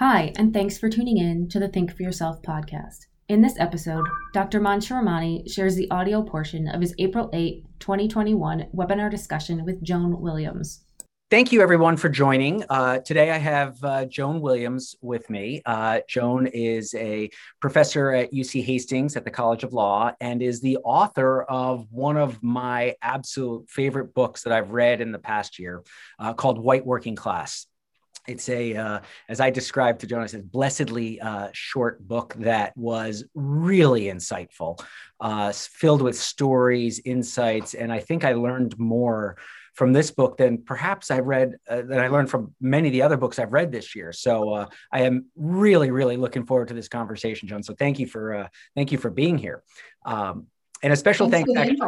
Hi, and thanks for tuning in to the Think for Yourself podcast. In this episode, Dr. Mansharamani shares the audio portion of his April 8, 2021 webinar discussion with Joan Williams. Thank you, everyone, for joining. Uh, today, I have uh, Joan Williams with me. Uh, Joan is a professor at UC Hastings at the College of Law and is the author of one of my absolute favorite books that I've read in the past year uh, called White Working Class it's a uh, as i described to jonas a blessedly uh, short book that was really insightful uh, filled with stories insights and i think i learned more from this book than perhaps i read uh, that i learned from many of the other books i've read this year. So uh, i am really really looking forward to this conversation Joan so thank you for uh, thank you for being here. Um, and a special thanks, thanks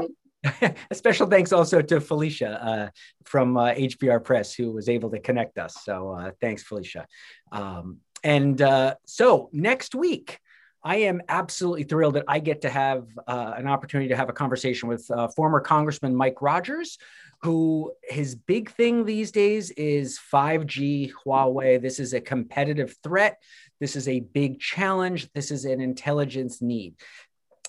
a special thanks also to Felicia uh, from uh, HBR Press, who was able to connect us. So uh, thanks, Felicia. Um, and uh, so next week, I am absolutely thrilled that I get to have uh, an opportunity to have a conversation with uh, former Congressman Mike Rogers, who his big thing these days is 5G Huawei. This is a competitive threat. This is a big challenge. This is an intelligence need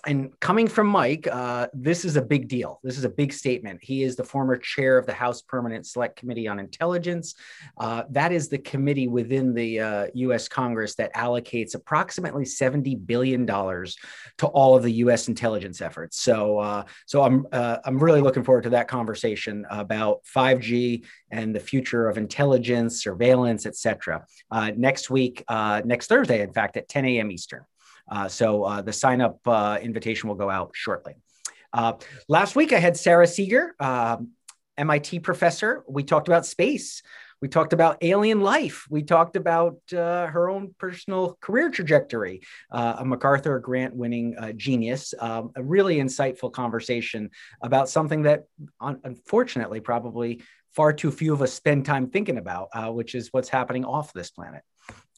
and coming from Mike, uh, this is a big deal. This is a big statement. He is the former chair of the House Permanent Select Committee on Intelligence. Uh, that is the committee within the uh, U.S. Congress that allocates approximately seventy billion dollars to all of the U.S. intelligence efforts. So, uh, so I'm uh, I'm really looking forward to that conversation about 5G and the future of intelligence, surveillance, etc. Uh, next week, next Thursday, in fact, at 10 a.m. Eastern. Uh, so uh, the sign up uh, invitation will go out shortly. Last week, I had Sara Seager, MIT um, professor. We talked about space. We talked about alien life. We talked about uh, her own personal career trajectory, uh, a MacArthur grant winning uh, genius. Um, a really insightful conversation about something that, un- unfortunately, probably far too few of us spend time thinking about, which is what's happening off this planet.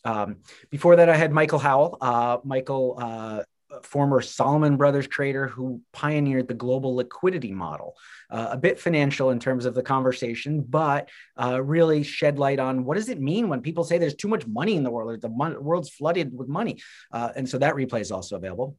Um, before that, I had Michael Howell. Uh, Michael, uh, former Salomon Brothers trader who pioneered the global liquidity model. Uh, a bit financial in terms of the conversation, but uh, really shed light on what does it mean when people say there's too much money in the world or the mon- world's flooded with money. Uh, and so that replay is also available.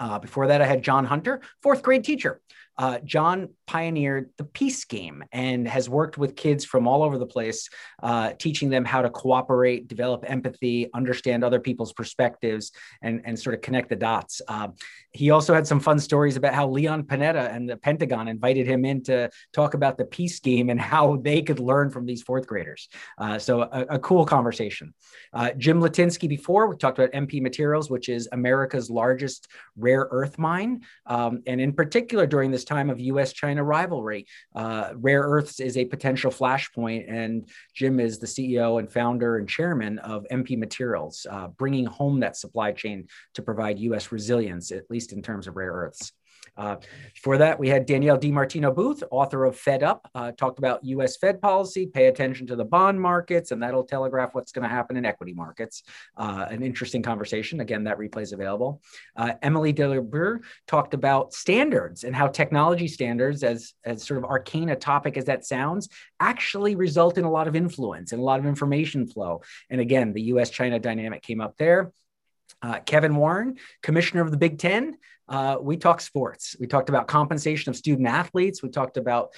Uh, before that, I had John Hunter, fourth grade teacher. Uh, John pioneered the peace game and has worked with kids from all over the place, uh, teaching them how to cooperate, develop empathy, understand other people's perspectives, and, and sort of connect the dots. Uh, he also had some fun stories about how Leon Panetta and the Pentagon invited him in to talk about the peace game and how they could learn from these fourth graders. Uh, so, a, a, cool conversation. Uh, Jim Litinsky, before we talked about MP Materials, which is America's largest rare earth mine. Um, and in particular, during this time of US China rivalry, uh, rare earths is a potential flashpoint. And Jim is the CEO and founder and chairman of MP Materials, uh, bringing home that supply chain to provide US resilience, at least in terms of rare earths. Uh, for that, we had Danielle DiMartino Booth, author of Fed Up, uh, talked about US Fed policy, pay attention to the bond markets, and that'll telegraph what's going to happen in equity markets. Uh, an interesting conversation. Again, that replay is available. Uh, Emily de La Bruyère talked about standards and how technology standards, as, as sort of arcane a topic as that sounds, actually result in a lot of influence and a lot of information flow. And again, the US China dynamic came up there. Uh, Kevin Warren, commissioner of the Big Ten, uh, we talked sports. We talked about compensation of student athletes. We talked about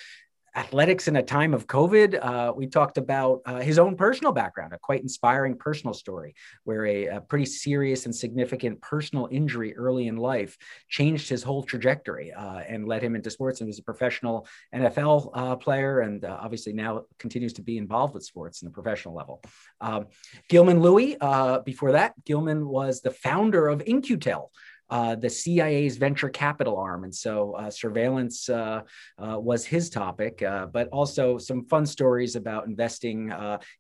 athletics in a time of COVID. Uh, we talked about uh, his own personal background, a quite inspiring personal story where a, a, pretty serious and significant personal injury early in life changed his whole trajectory uh, and led him into sports. And was a professional NFL uh, player and uh, obviously now continues to be involved with sports in the professional level. Um, Gilman Louie, uh, before that, Gilman was the founder of In-Q-Tel uh, the CIA's venture capital arm. And so uh, surveillance uh, uh was his topic, uh, but also some fun stories about investing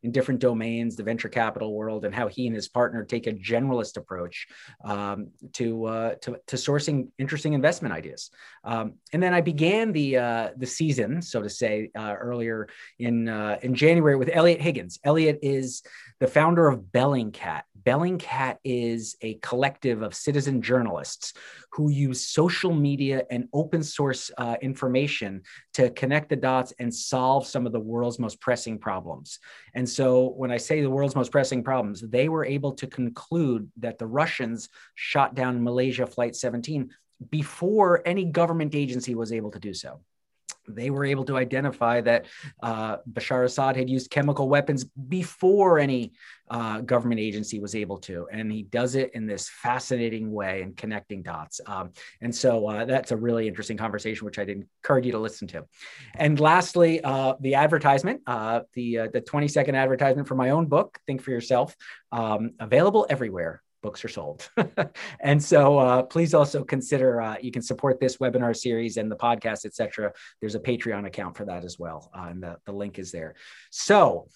in different domains, the venture capital world, and how he and his partner take a generalist approach um, to, to, to, sourcing interesting investment ideas. Um, and then I began the, the season, so to say, earlier in, in January with Eliot Higgins. Eliot is the founder of Bellingcat. Bellingcat is a collective of citizen journalists who use social media and open source uh, information to connect the dots and solve some of the world's most pressing problems. And so, when I say the world's most pressing problems, they were able to conclude that the Russians shot down Malaysia Flight 17 before any government agency was able to do so they were able to identify that uh, Bashar Assad had used chemical weapons before any uh, government agency was able to. And he does it in this fascinating way and connecting dots. Um, and so uh, that's a really interesting conversation, which I'd encourage you to listen to. And lastly, uh, the advertisement, uh, the, uh, the 20 second advertisement for my own book, Think for Yourself, um, available everywhere books are sold. and so uh, please also consider uh, you can support this webinar series and the podcast, etc. There's a Patreon account for that as well, uh, and the, the link is there. So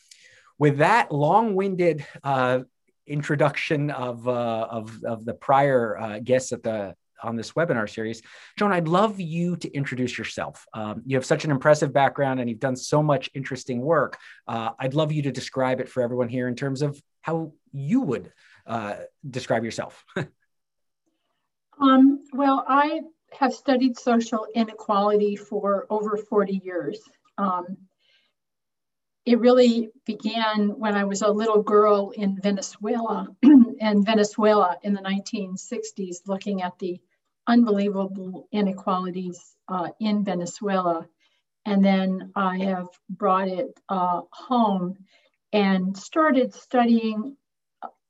with that long-winded uh, introduction of, uh, of, of the prior uh, guests at the on this webinar series. Joan, I'd love you to introduce yourself. Um, you have such an impressive background and you've done so much interesting work. Uh, I'd love you to describe it for everyone here in terms of how you would uh, describe yourself. um, well, I have studied social inequality for over 40 years. Um, it really began when I was a little girl in Venezuela, and Venezuela in the 1960s, looking at the unbelievable inequalities uh, in Venezuela. And then I have brought it uh, home and started studying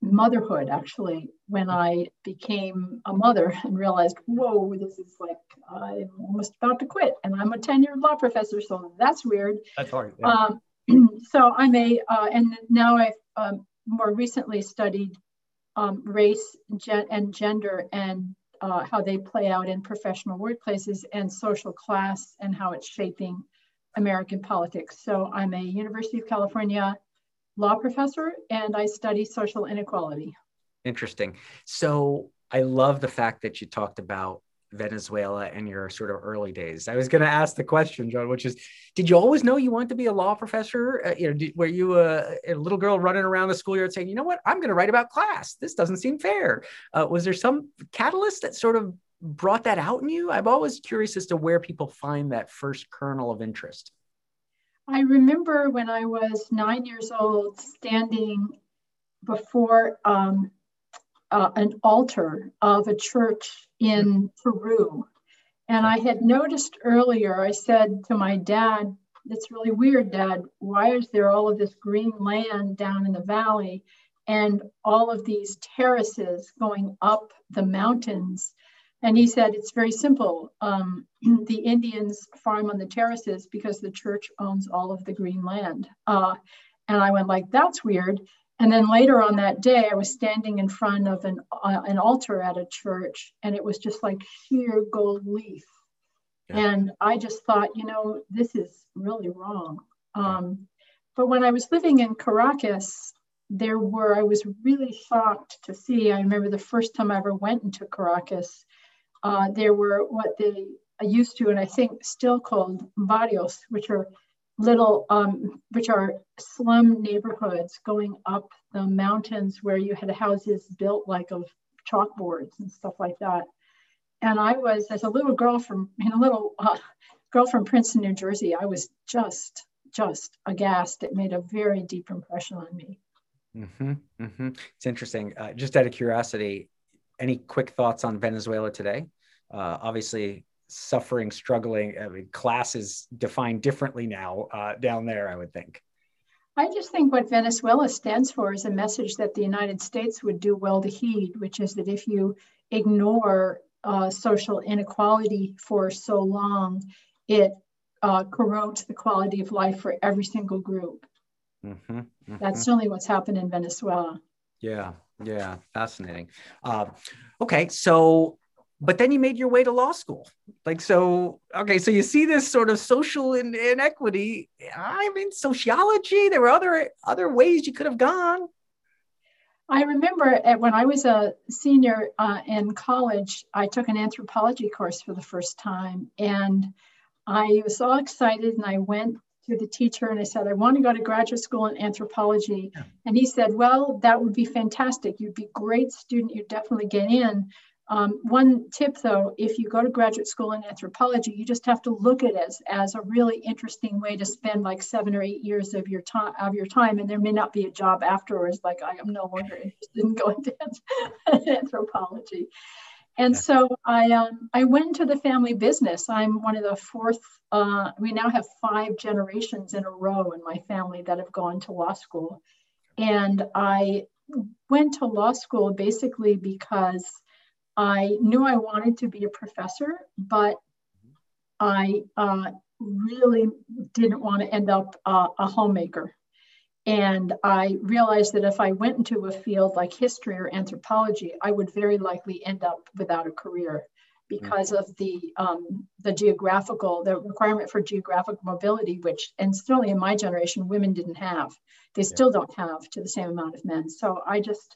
motherhood actually when I became a mother and realized, whoa, this is like I'm almost about to quit, and I'm a tenured law professor, so that's weird. That's hard. Yeah. Um, so I'm a, uh, and now I've um, more recently studied um, race gen- and gender and uh, how they play out in professional workplaces and social class and how it's shaping American politics. So I'm a University of California law professor and I study social inequality. Interesting. So I love the fact that you talked about Venezuela and your sort of early days. I was going to ask the question, Joan, which is, did you always know you wanted to be a law professor? Uh, you know, did, were you a, a, little girl running around the schoolyard saying, you know what, I'm going to write about class. This doesn't seem fair. Uh, was there some catalyst that sort of brought that out in you? I'm always curious as to where people find that first kernel of interest. I remember when I was nine years old standing before um, uh, an altar of a church in Peru. And I had noticed earlier, I said to my dad, It's really weird, Dad. Why is there all of this green land down in the valley and all of these terraces going up the mountains? And he said, it's very simple. Um, the Indians farm on the terraces because the church owns all of the green land. Uh, and I went like, that's weird. And then later on that day, I was standing in front of an, uh, an altar at a church, and it was just like sheer gold leaf. Yeah. And I just thought, you know, this is really wrong. Um, but when I was living in Caracas, there were, I was really shocked to see. I remember the first time I ever went into Caracas, uh, there were what they used to, and I think still called barrios, which are little, um, which are slum neighborhoods going up the mountains where you had houses built like of chalkboards and stuff like that. And I was, as a little girl from, in a little uh, girl from Princeton, New Jersey, I was just, just aghast. It made a very deep impression on me. Mm-hmm, mm-hmm. It's interesting. Uh, just out of curiosity, any quick thoughts on Venezuela today? Uh, obviously, suffering, struggling. I mean, class is defined differently now uh, down there, I would think. I just think what Venezuela stands for is a message that the United States would do well to heed, which is that if you ignore uh, social inequality for so long, it uh, corrodes the quality of life for every single group. Mm-hmm, mm-hmm. That's certainly what's happened in Venezuela. Yeah, yeah, fascinating. Uh, okay, so but then you made your way to law school. Like so, okay, so you see this sort of social in- inequity. I mean, sociology. There were other other ways you could have gone. I remember when I was a senior uh, in college, I took an anthropology course for the first time, and I was all excited, and I went to the teacher and I said, I want to go to graduate school in anthropology. Yeah. And he said, Well, that would be fantastic. You'd be a great student. You'd definitely get in. Um, one tip though, if you go to graduate school in anthropology, you just have to look at it as, as a really interesting way to spend like seven or eight years of your time of your time. And there may not be a job afterwards, like I am no longer interested in going to anthropology. And so I um, I went to the family business. I'm one of the fourth. Uh, we now have five generations in a row in my family that have gone to law school, and I went to law school basically because I knew I wanted to be a professor, but I uh, really didn't want to end up uh, a homemaker. And I realized that if I went into a field like history or anthropology, I would very likely end up without a career because of the um, the geographical the requirement for geographic mobility, which and certainly in my generation women didn't have. They still don't have to the same amount of men. So I just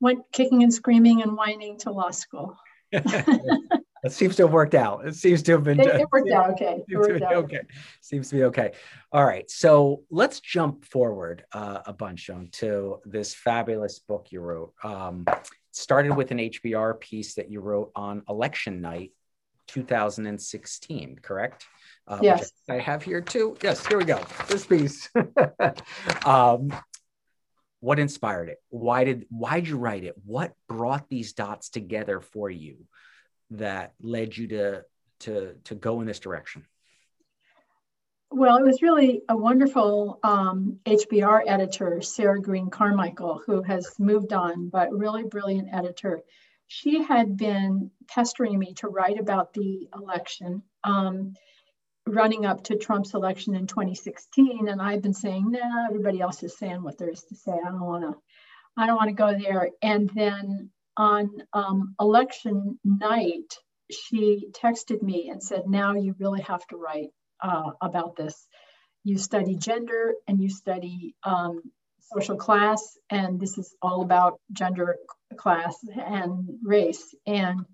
went kicking and screaming and whining to law school. It seems to have worked out. It seems to have been. It, it worked out okay. It worked out. Okay. Seems to be okay. All right. So let's jump forward uh, a bunch on to this fabulous book you wrote. Um, started with an HBR piece that you wrote on election night, 2016. Correct? Uh, yes. I have here too. Yes. Here we go. This piece. um, what inspired it? Why did why did you write it? What brought these dots together for you? That led you to to to go in this direction? Well, it was really a wonderful um, HBR editor, Sarah Green Carmichael, who has moved on, but really brilliant editor. She had been pestering me to write about the election um, running up to Trump's election in 2016, and I've been saying, "No, nah, everybody else is saying what there is to say. I don't want to, I don't want to go there." And then on um, election night, she texted me and said, Now you really have to write uh, about this. You study gender and you study um, social class, and this is all about gender, class, and race. And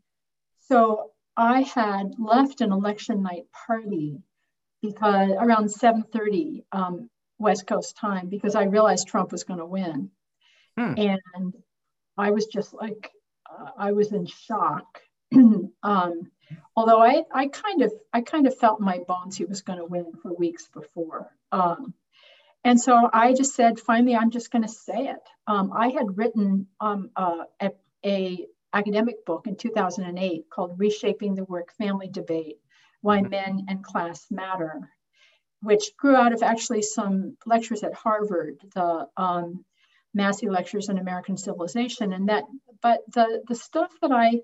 so I had left an election night party because around 7:30 um, West Coast time because I realized Trump was going to win, hmm. and I was just like, uh, I was in shock. um, although I, I kind of, I kind of felt my bones he was going to win for weeks before. Um, and so I just said, finally, I'm just going to say it. Um, I had written um, uh, a, a, academic book in 2008 called Reshaping the Work Family Debate: Why mm-hmm. Men and Class Matter, which grew out of actually some lectures at Harvard. The um, Massey lectures on American civilization, and that. But the the stuff that I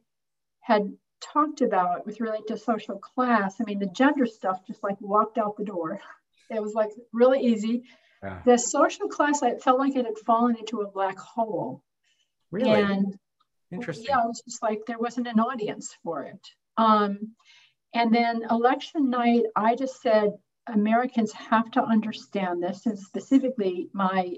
had talked about with relate to social class, I mean, the gender stuff just like walked out the door. It was like really easy. Yeah. The social class, I felt like it had fallen into a black hole. Really? And interesting. Yeah, it was just like there wasn't an audience for it. Um, and then election night, I just said, Americans have to understand this, and specifically my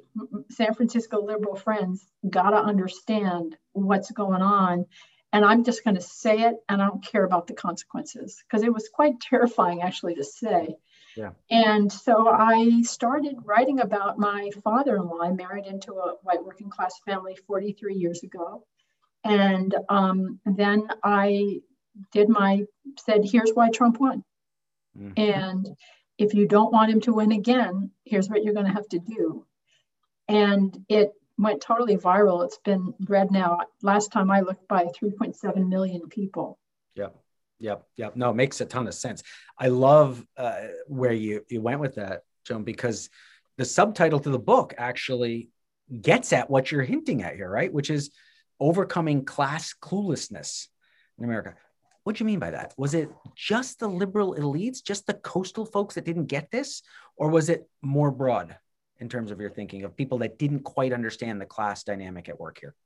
San Francisco liberal friends got to understand what's going on. And I'm just going to say it, and I don't care about the consequences because it was quite terrifying actually to say. Yeah. And so I started writing about my father in law. I married into a white working class family 43 years ago. And um, then I did my, said, here's why Trump won. Mm-hmm. And if you don't want him to win again, here's what you're going to have to do. And it went totally viral. It's been read now. Last time I looked by 3.7 million people. Yep. Yep. Yep. No, it makes a ton of sense. I love uh, where you, you went with that, Joan, because the subtitle to the book actually gets at what you're hinting at here, right? Which is overcoming class cluelessness in America. What do you mean by that? Was it just the liberal elites, just the coastal folks that didn't get this? Or was it more broad in terms of your thinking of people that didn't quite understand the class dynamic at work here?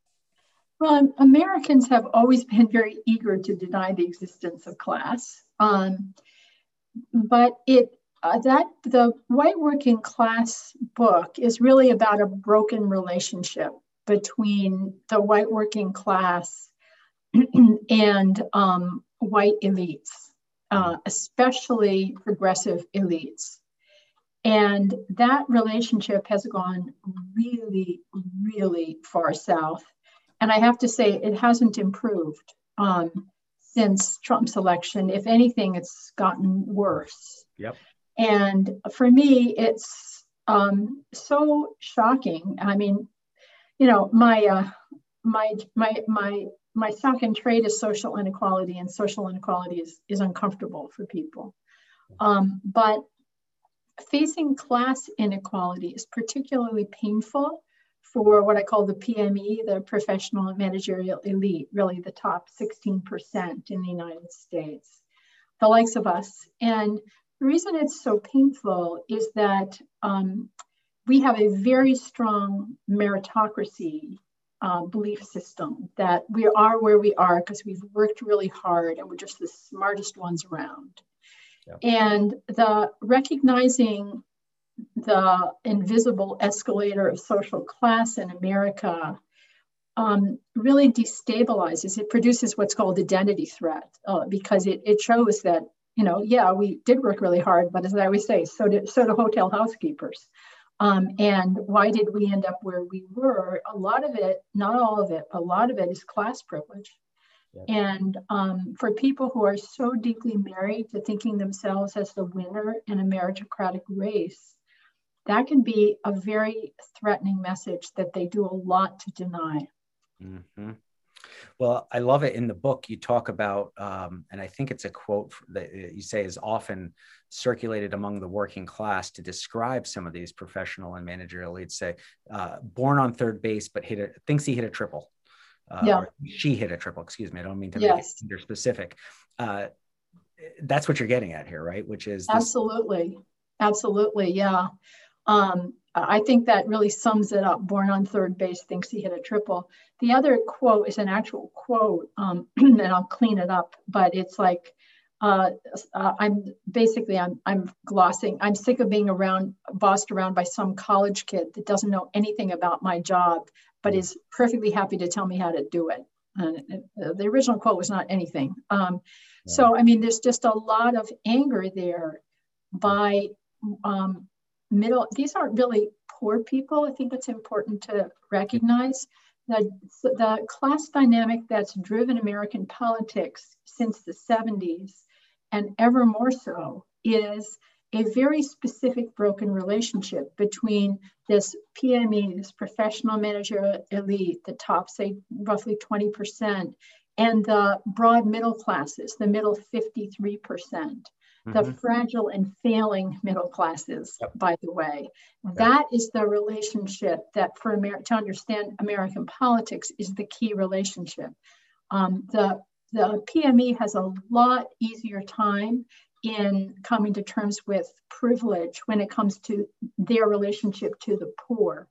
Well, Americans have always been very eager to deny the existence of class. Um, but it uh, that the white working class book is really about a broken relationship between the white working class and um, white elites, uh, especially progressive elites. And that relationship has gone really, really far south. And I have to say, it hasn't improved um, since Trump's election. If anything, it's gotten worse. Yep. And for me, it's um, so shocking. I mean, you know, my uh, my my my my stock and trade is social inequality, and social inequality is is uncomfortable for people. Um, but facing class inequality is particularly painful for what I call the PME, the professional and managerial elite, really the top 16% in the United States, the likes of us. And the reason it's so painful is that um, we have a very strong meritocracy uh, belief system that we are where we are because we've worked really hard and we're just the smartest ones around. And the recognizing the invisible escalator of social class in America um, really destabilizes. It produces what's called identity threat uh, because it, it shows that, you know, yeah, we did work really hard, but as I always say, so did, so do hotel housekeepers. Um, and why did we end up where we were? A lot of it, not all of it, a lot of it is class privilege. And um, for people who are so deeply married to thinking themselves as the winner in a meritocratic race, that can be a very threatening message that they do a lot to deny. Mm-hmm. Well, I love it in the book. You talk about, um, and I think it's a quote that you say is often circulated among the working class to describe some of these professional and managerial elites. Say, uh, born on third base, but hit a, thinks he hit a triple uh, yeah. she hit a triple. Excuse me. I don't mean to yes. make it gender specific. Uh, that's what you're getting at here, right? Which is this- absolutely, absolutely, yeah. Um, I think that really sums it up. Born on third base thinks he hit a triple. The other quote is an actual quote, um, and I'll clean it up, but it's like, uh, uh, I'm basically I'm I'm glossing. I'm sick of being around bossed around by some college kid that doesn't know anything about my job, but is perfectly happy to tell me how to do it. And the original quote was not anything. Um, so I mean, there's just a lot of anger there by um, middle. These aren't really poor people. I think it's important to recognize that the class dynamic that's driven American politics since the 70s and ever more so, is a very specific broken relationship between this PME, this professional manager elite, the top, say, roughly 20%, and the broad middle classes, the middle 53%, mm-hmm. the fragile and failing middle classes, yep. by the way. Yep. That is the relationship that, for Amer- to understand American politics, is the key relationship. Um, the the PME has a lot easier time in coming to terms with privilege when it comes to their relationship to the poor.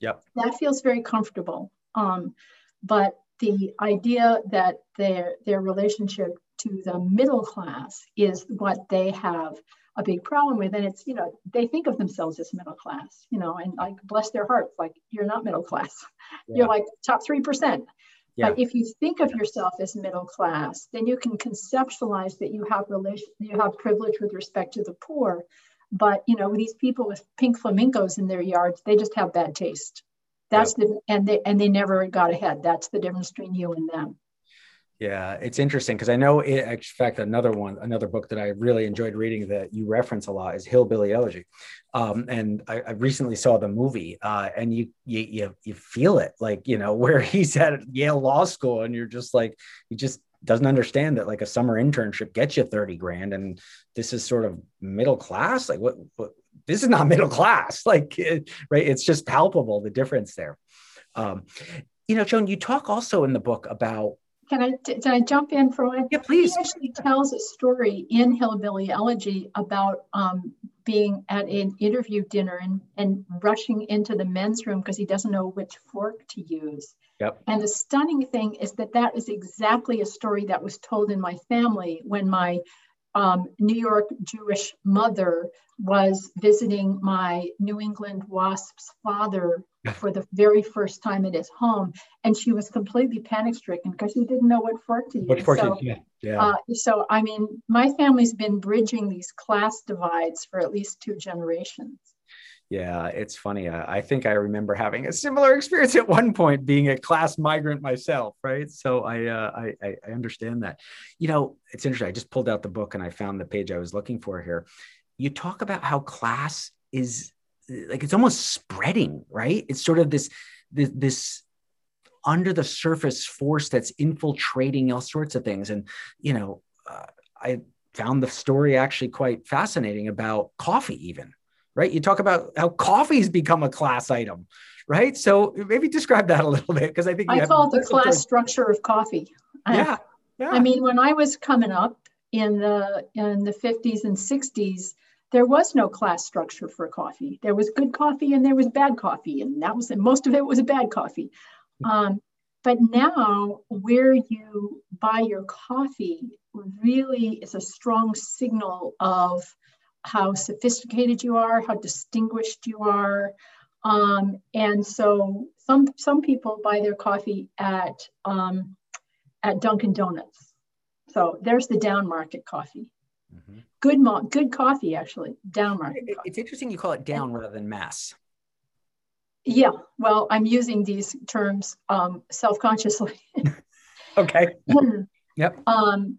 Yep. That feels very comfortable. Um, but the idea that their their relationship to the middle class is what they have a big problem with. And it's, you know, they think of themselves as middle class, you know, and like bless their hearts, like you're not middle class. Yeah. You're like top 3%. Yeah. But if you think of yourself as middle class, then you can conceptualize that you have relation, you have privilege with respect to the poor. But you know, these people with pink flamingos in their yards, they just have bad taste. That's yep. the and they and they never got ahead. That's the difference between you and them. Yeah, it's interesting because I know, it, in fact, another one, another book that I really enjoyed reading that you reference a lot is Hillbilly Elegy, um, and I, I, recently saw the movie, uh, and you, you you feel it, like you know where he's at Yale Law School, and you're just like he just doesn't understand that like a summer internship gets you thirty grand, and this is sort of middle class. Like what what this is not middle class, like it, right? It's just palpable the difference there. Um, you know, Joan, you talk also in the book about can I, did I jump in for one? Yeah, please. He actually tells a story in Hillbilly Elegy about um, being at an interview dinner and, and rushing into the men's room because he doesn't know which fork to use. Yep. And the stunning thing is that that is exactly a story that was told in my family when my um, New York Jewish mother was visiting my New England Wasps father for the very first time at his home, and she was completely panic stricken because she didn't know what fork to use. What fork so, yeah. yeah. Uh, so, I mean, my family's been bridging these class divides for at least two generations. Yeah, it's funny. I, I, think I remember having a similar experience at one point, being a class migrant myself. Right, so I, uh, I I understand that. You know, it's interesting. I just pulled out the book and I found the page I was looking for here. You talk about how class is like it's almost spreading, right? It's sort of this this, this under the surface force that's infiltrating all sorts of things. And you know, uh, I found the story actually quite fascinating about coffee, even right? You talk about how coffee's become a class item, right? So maybe describe that a little bit because I think I call it the class structure of coffee. Yeah, yeah. I mean, when I was coming up in the in the 50s and 60s, there was no class structure for coffee. There was good coffee and there was bad coffee, and that was most of it was a bad coffee. Um, but now, where you buy your coffee really is a strong signal of how sophisticated you are, how distinguished you are. Um, and so some some people buy their coffee at um, at Dunkin' Donuts. So there's the down market coffee. Mm-hmm. Good mo- good coffee actually, down market. It, it's interesting you call it down rather than mass. Yeah, well, I'm using these terms um, self-consciously. okay. yep. Um,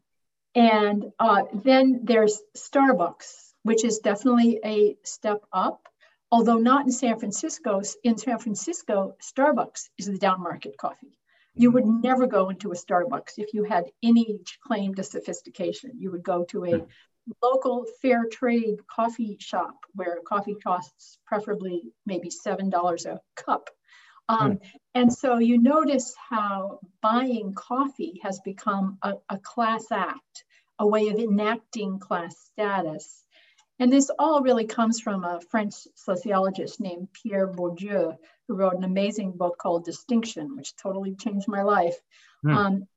and uh, then there's Starbucks which is definitely a step up, although not in San Francisco. In San Francisco, Starbucks is the down market coffee. You would never go into a Starbucks if you had any claim to sophistication. You would go to a local fair trade coffee shop where coffee costs preferably maybe $7 a cup. Um, mm. And so you notice how buying coffee has become a, a class act, a way of enacting class status. And this all really comes from a French sociologist named Pierre Bourdieu, who wrote an amazing book called Distinction, which totally changed my life. Mm. Um,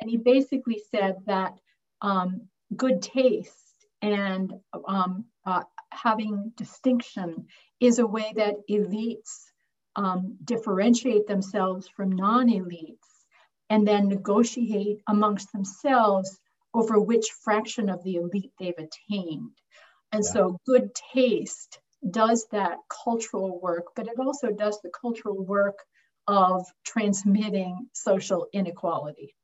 and he basically said that um, good taste and um, uh, having distinction is a way that elites um, differentiate themselves from non elites and then negotiate amongst themselves over which fraction of the elite they've attained. And yeah. so good taste does that cultural work, but it also does the cultural work of transmitting social inequality.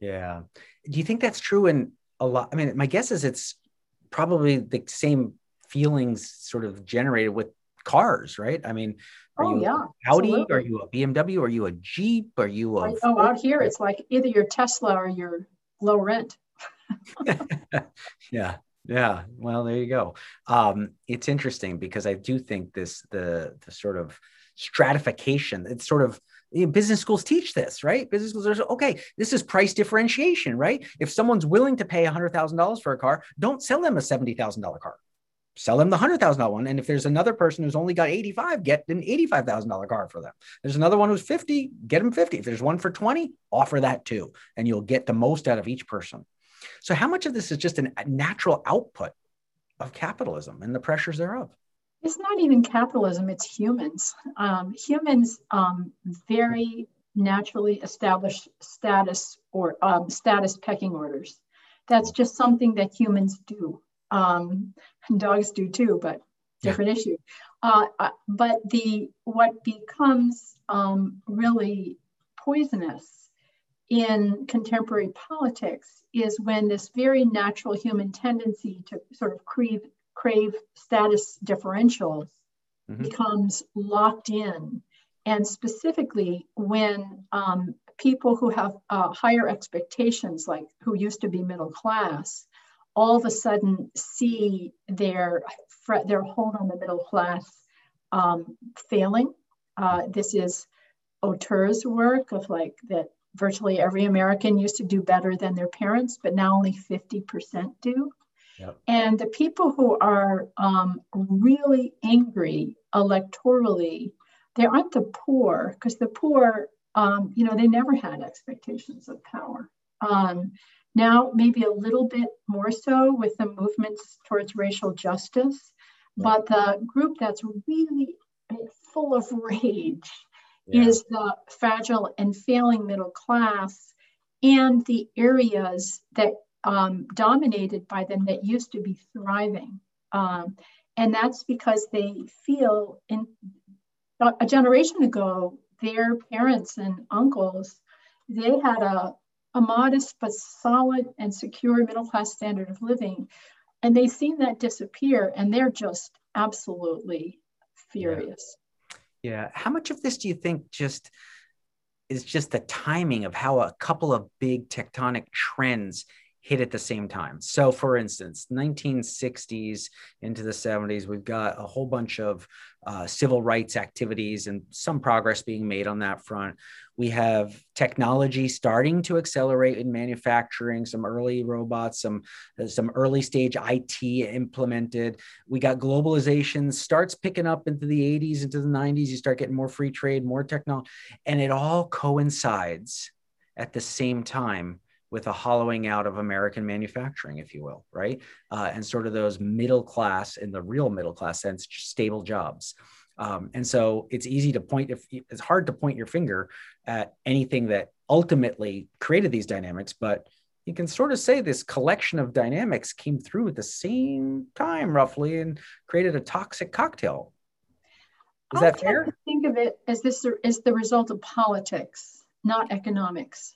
Yeah. Do you think that's true in a lot? I mean, my guess is it's probably the same feelings sort of generated with cars, right? I mean, are oh, you yeah, Audi? Absolutely. Are you a BMW? Are you a Jeep? Are you a Oh, out here it's like either your Tesla or your low rent. yeah. Yeah, well, there you go. Um, it's interesting because I do think this the the sort of stratification. It's sort of business schools teach this, right? Business schools are okay. This is price differentiation, right? If someone's willing to pay hundred thousand dollars for a car, don't sell them a seventy thousand dollar car. Sell them the hundred thousand dollar one. And if there's another person who's only got eighty five, get an eighty five thousand dollar car for them. There's another one who's fifty, get them fifty. If there's one for twenty, offer that too, and you'll get the most out of each person. So, how much of this is just a natural output of capitalism and the pressures thereof? It's not even capitalism, it's humans. Um, humans um, very naturally establish status or um, status pecking orders. That's just something that humans do. Um, dogs do too, but different yeah. issue. Uh, uh, but the what becomes um, really poisonous in contemporary politics is when this very natural human tendency to sort of crave, crave status differentials mm-hmm. becomes locked in. And specifically, when um, people who have uh, higher expectations, like who used to be middle class, all of a sudden see their their hold on the middle class um, failing. Uh, this is Autor's work of like that virtually every American used to do better than their parents, but now only 50% do. Yep. And the people who are um, really angry electorally, they aren't the poor, because the poor, um, you know, they never had expectations of power. Um, Now, maybe a little bit more so with the movements towards racial justice, but the group that's really full of rage yeah. is the fragile and failing middle class and the areas that um, dominated by them that used to be thriving. Um, and that's because they feel in a generation ago, their parents and uncles, they had a, a modest but solid and secure middle class standard of living. And they've seen that disappear and they're just absolutely furious. Yeah. How much of this do you think just is just the timing of how a couple of big tectonic trends hit at the same time. So, for instance, 1960s into the 70s, we've got a whole bunch of uh, civil rights activities and some progress being made on that front. We have technology starting to accelerate in manufacturing, some early robots, some some early stage IT implemented. We got globalization starts picking up into the 80s, into the 90s. You start getting more free trade, more technology, and it all coincides at the same time with a hollowing out of American manufacturing, if you will, right? Uh, and sort of those middle class, in the real middle class sense, stable jobs. Um, and so it's easy to point, if it's hard to point your finger at anything that ultimately created these dynamics, but you can sort of say this collection of dynamics came through at the same time, roughly, and created a toxic cocktail. Is I that fair? Think of it as this is the result of politics, not economics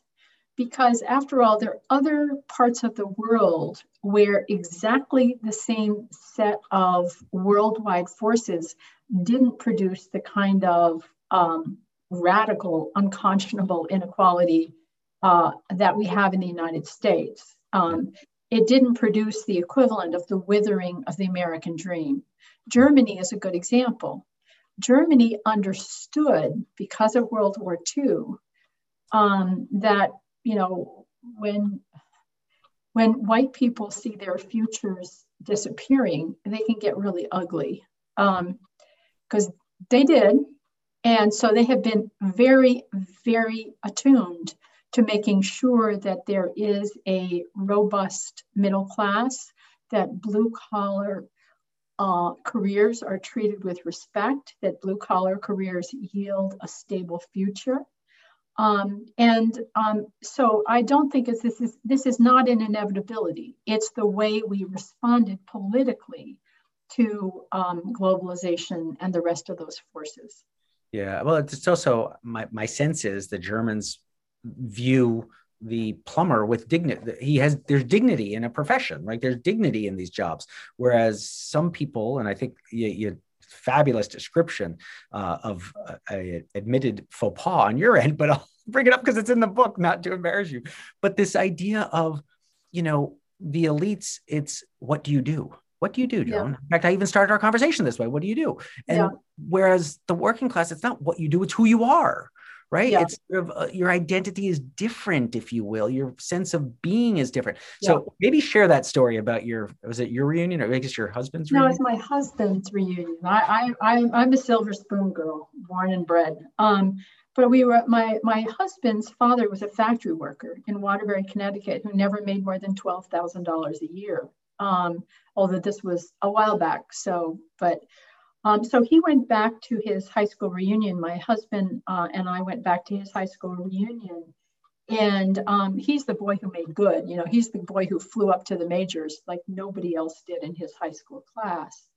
because after all, there are other parts of the world where exactly the same set of worldwide forces didn't produce the kind of um, radical, unconscionable inequality uh, that we have in the United States. Um, it didn't produce the equivalent of the withering of the American dream. Germany is a good example. Germany understood, because of World War II, um, that you know, when when white people see their futures disappearing, they can get really ugly because um, they did. And so they have been very, very attuned to making sure that there is a robust middle class, that blue collar uh, careers are treated with respect, that blue collar careers yield a stable future. Um, and um, so I don't think this is this is not an inevitability. It's the way we responded politically to um, globalization and the rest of those forces. Yeah, well, it's also my my sense is the Germans view the plumber with dignity he has there's dignity in a profession right there's dignity in these jobs whereas some people and i think you, you fabulous description uh, of a, admitted faux pas on your end, but I'll bring it up because it's in the book, not to embarrass you. But this idea of, you know, the elites, it's what do you do? What do you do, Joan? Yeah. In fact, I even started our conversation this way. What do you do? And yeah. whereas the working class, it's not what you do, it's who you are right? Yeah. It's sort of uh, your identity is different, if you will. Your sense of being is different. Yeah. So maybe share that story about your was it your reunion or I guess your husband's reunion? no, reunion? it's my husband's reunion. I I, I am a silver spoon girl, born and bred. Um, but we were my my husband's father was a factory worker in Waterbury, Connecticut, who never made more than twelve thousand dollars a year. Um, although this was a while back. So, but um, so he went back to his high school reunion. My husband uh, and I went back to his high school reunion. And um, he's the boy who made good. You know, he's the boy who flew up to the majors like nobody else did in his high school class.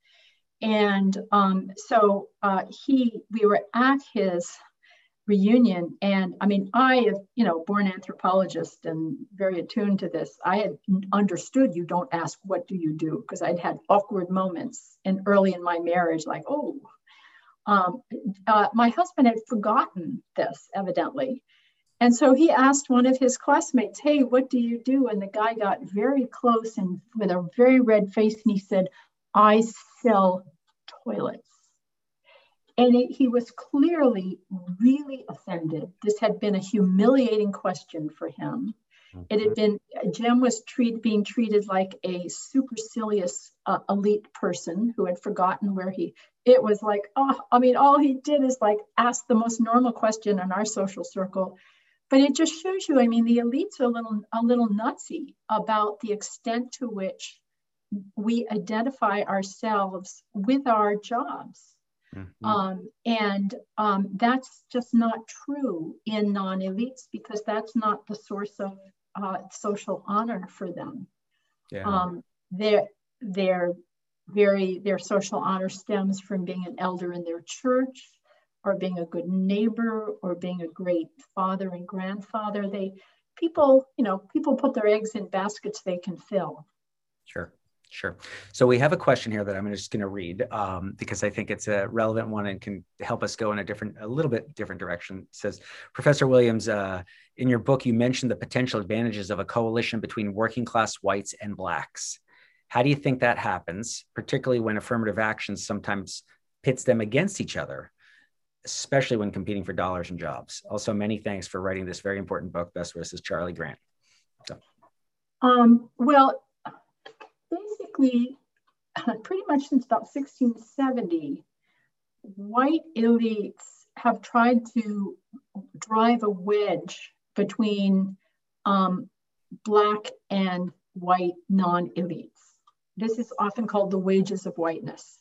And um, so uh, he, we were at his reunion. And I mean, I, am, you know, born anthropologist and very attuned to this, I had understood you don't ask, what do you do? Because I'd had awkward moments and early in my marriage, like, oh, um, uh, my husband had forgotten this, evidently. And so he asked one of his classmates, Hey, what do you do? And the guy got very close and with a very red face, and he said, I sell toilets. And it, he was clearly really offended. This had been a humiliating question for him. It had been, Jim was treat, being treated like a supercilious uh, elite person who had forgotten where he, it was like, oh, I mean, all he did is like ask the most normal question in our social circle. but it just shows you, I mean, the elites are a little, a little nutsy about the extent to which we identify ourselves with our jobs. Mm-hmm. Um, and um, that's just not true in non elites because that's not the source of uh, social honor for them. Yeah. Um, they're, they're very, their social honor stems from being an elder in their church or being a good neighbor or being a great father and grandfather. They, people, you know, people put their eggs in baskets they can fill. Sure. So we have a question here that I'm just going to read um, because I think it's a relevant one and can help us go in a different, a little bit different direction. It says, Professor Williams, uh, in your book, you mentioned the potential advantages of a coalition between working class whites and blacks. How do you think that happens, particularly when affirmative action sometimes pits them against each other, especially when competing for dollars and jobs? Also, many thanks for writing this very important book. Best wishes, Charlie Grant. So. Um, well, basically, pretty much since about 1670, white elites have tried to drive a wedge between um, Black and white non elites. This is often called the wages of whiteness.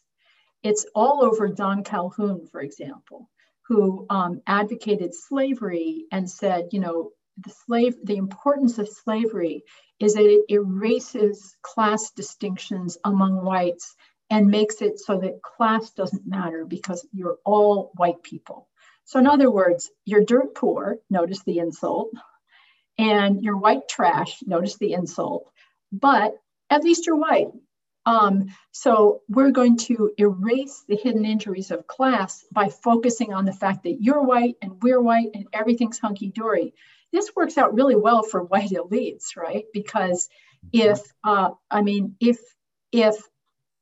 It's all over John Calhoun, for example, who um, advocated slavery and said, you know, the slave, the importance of slavery is that it erases class distinctions among whites and makes it so that class doesn't matter because you're all white people. So, in other words, you're dirt poor, notice the insult, and you're white trash, notice the insult, but at least you're white. Um, so, we're going to erase the hidden injuries of class by focusing on the fact that you're white and we're white and everything's hunky dory this works out really well for white elites, right? Because if uh, I mean, if if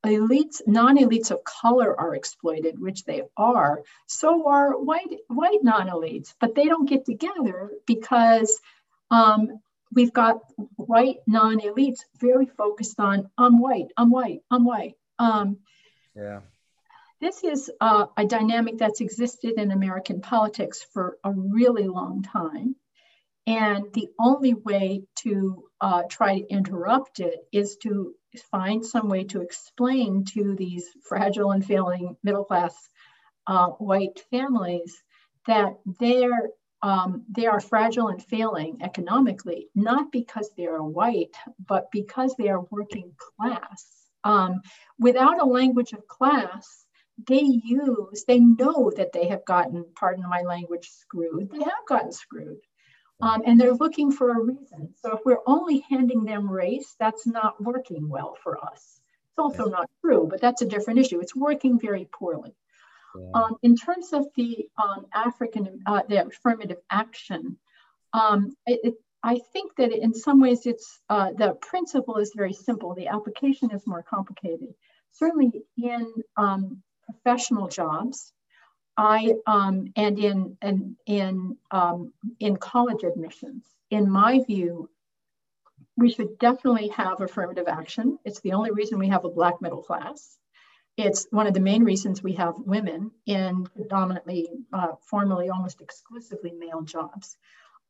elites, non-elites of color are exploited, which they are, so are white white non-elites, but they don't get together because um, we've got white non-elites very focused on I'm white, I'm white, I'm white. Um, yeah. This is uh, a dynamic that's existed in American politics for a really long time. And the only way to uh, try to interrupt it is to find some way to explain to these fragile and failing middle class uh, white families that they're um, they are fragile and failing economically, not because they are white, but because they are working class. Um, without a language of class, they use, they know that they have gotten, pardon my language, screwed. They have gotten screwed. Um, and they're looking for a reason. So if we're only handing them race, that's not working well for us. It's also not true, but that's a different issue. It's working very poorly. Yeah. Um, in terms of the um, African, uh, the affirmative action, um, it, it, I think that in some ways it's uh, the principle is very simple. The application is more complicated. Certainly in um, professional jobs, I um, and in and in um, in college admissions, in my view, we should definitely have affirmative action. It's the only reason we have a black middle class. It's one of the main reasons we have women in predominantly, uh, formerly almost exclusively male jobs.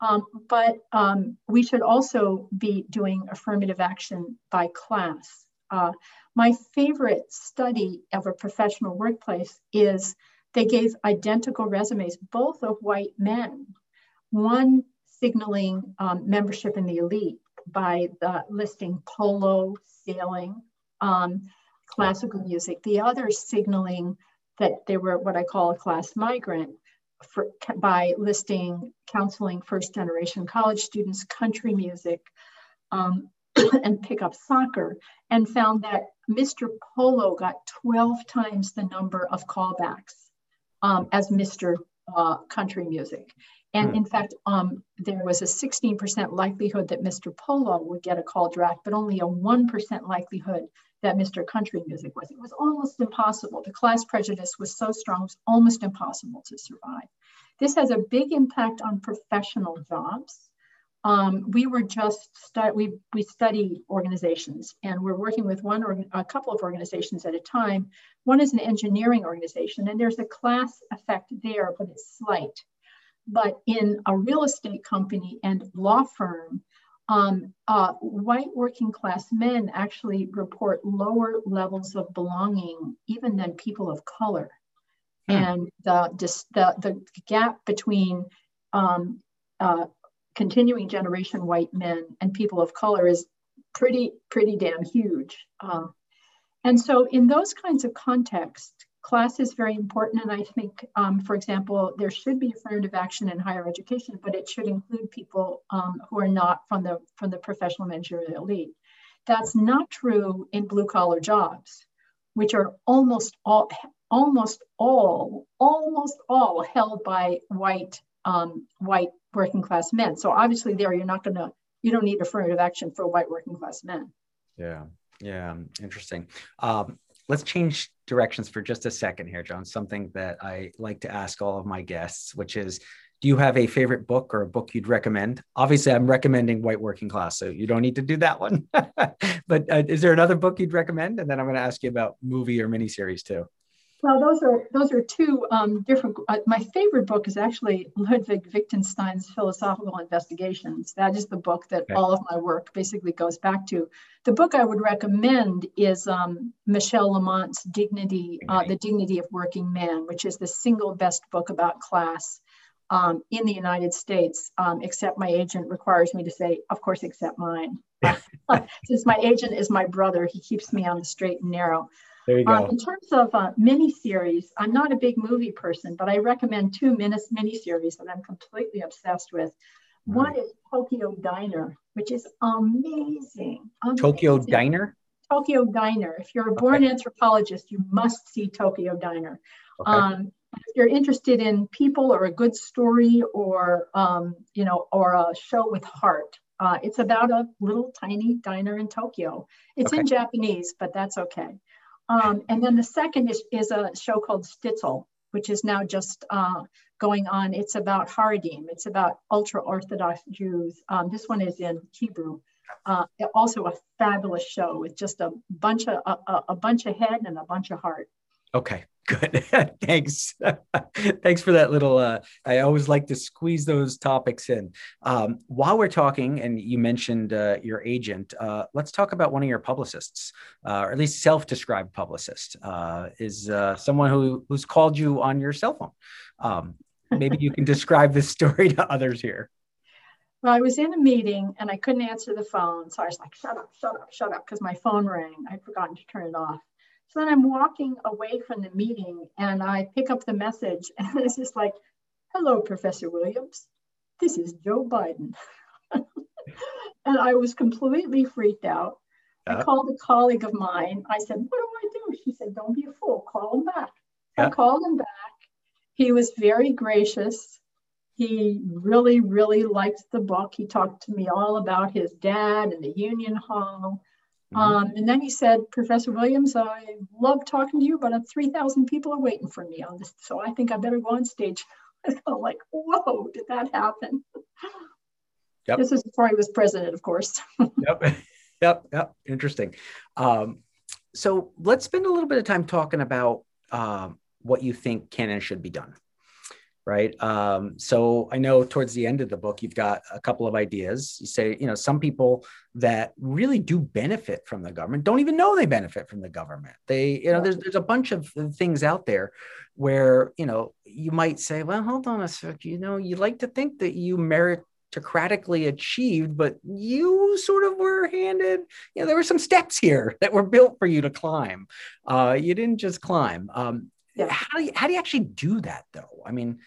Um, but um, we should also be doing affirmative action by class. Uh, my favorite study of a professional workplace is they gave identical resumes, both of white men, one signaling um, membership in the elite by the listing polo, sailing, um, classical music, the other signaling that they were what I call a class migrant for, by listing counseling first generation college students, country music, um, and pick up soccer, and found that Mr. Polo got 12 times the number of callbacks um, as Mr. Uh, country music. And hmm. in fact, um, there was a 16% likelihood that Mr. Polo would get a call draft, but only a 1% likelihood that Mr. Country Music was. It was almost impossible. The class prejudice was so strong, it was almost impossible to survive. This has a big impact on professional jobs. Um, we were just stu- we we study organizations, and we're working with one or a couple of organizations at a time. One is an engineering organization, and there's a class effect there, but it's slight. but in a real estate company and law firm, um, uh, white working class men actually report lower levels of belonging even than people of color. Hmm. And the, the, the gap between um, uh, continuing generation white men and people of color is pretty, pretty damn huge. Uh, and so in those kinds of contexts, class is very important. And I think, um, for example, there should be affirmative action in higher education, but it should include people um, who are not from the, from the professional managerial elite. That's not true in blue collar jobs, which are almost all, almost all, almost all held by white, um, white working class men. So obviously there you're not gonna, you don't need affirmative action for white working class men. Yeah, yeah, interesting. Um, let's change directions for just a second here, Joan. Something that I like to ask all of my guests, which is do you have a favorite book or a book you'd recommend? Obviously, I'm recommending White Working Class, so you don't need to do that one. but uh, is there another book you'd recommend? And then I'm going to ask you about movie or miniseries too. Well, those are those are two um, different. Uh, my favorite book is actually Ludwig Wittgenstein's Philosophical Investigations. That is the book that okay. all of my work basically goes back to. The book I would recommend is um, Michèle Lamont's Dignity, uh, The Dignity of Working Man, which is the single best book about class um, in the United States. Um, except my agent requires me to say, of course, except mine. Since my agent is my brother, he keeps me on the straight and narrow. There you go. Um, in terms of uh, miniseries, I'm not a big movie person, but I recommend two mini miniseries that I'm completely obsessed with. Mm. One is Tokyo Diner, which is amazing. amazing. Tokyo Diner? Tokyo Diner. If you're a born okay. anthropologist, you must see Tokyo Diner. Okay. Um, if you're interested in people or a good story or um, you know or a show with heart, uh, it's about a little tiny diner in Tokyo. It's okay. in Japanese, but that's okay. Um, and then the second is, is a show called Shtisel, which is now just uh, going on. It's about Haredim. It's about ultra Orthodox Jews. Um, this one is in Hebrew. Uh, also a fabulous show with just a bunch of a, a bunch of head and a bunch of heart. Okay, good. Thanks. Thanks for that little. Uh, I always like to squeeze those topics in. Um, while we're talking, and you mentioned uh, your agent, uh, let's talk about one of your publicists, uh, or at least self-described publicist, uh, is uh, someone who who's called you on your cell phone. Um, maybe you can describe this story to others here. Well, I was in a meeting and I couldn't answer the phone, so I was like, "Shut up, shut up, shut up," because my phone rang. I'd forgotten to turn it off. So then I'm walking away from the meeting and I pick up the message and it's just like, hello, Professor Williams. This is Joe Biden. and I was completely freaked out. I called a colleague of mine. I said, What do I do? She said, Don't be a fool. Call him back. I called him back. He was very gracious. He really, really liked the book. He talked to me all about his dad and the Union Hall. Mm-hmm. Um, and then he said, Professor Williams, I love talking to you, but 3,000 people are waiting for me on this. So I think I better go on stage. I felt like, whoa, did that happen? Yep. This is before he was president, of course. yep. Yep. Yep. Interesting. Um, so let's spend a little bit of time talking about uh, what you think can and should be done right? Um, so I know towards the end of the book, you've got a couple of ideas. You say, you know, some people that really do benefit from the government don't even know they benefit from the government. They, you know, there's there's a bunch of things out there where you know you might say, well, hold on a sec, you know, you like to think that you meritocratically achieved, but you sort of were handed, you know, there were some steps here that were built for you to climb. Uh, you didn't just climb. Um, yeah. How do you how do you actually do that though? I mean,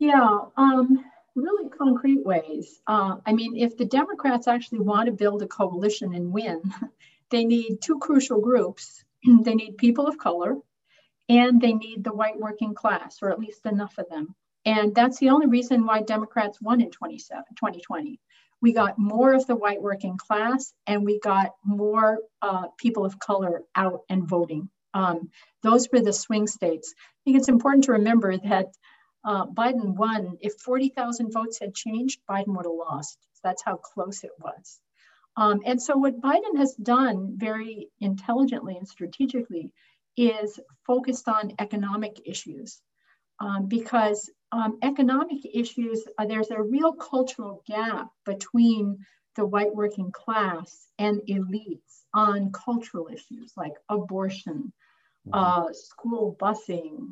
yeah, um, really concrete ways. Uh, I mean, if the Democrats actually want to build a coalition and win, they need two crucial groups. they need people of color and they need the white working class, or at least enough of them. And that's the only reason why Democrats won in 2020. We got more of the white working class and we got more uh, people of color out and voting. Um, those were the swing states. I think it's important to remember that uh, Biden won. If 40,000 votes had changed, Biden would have lost. That's how close it was. Um, and so, what Biden has done very intelligently and strategically is focused on economic issues um, because um, economic issues, uh, there's a real cultural gap between the white working class and elites on cultural issues like abortion. Uh, school busing,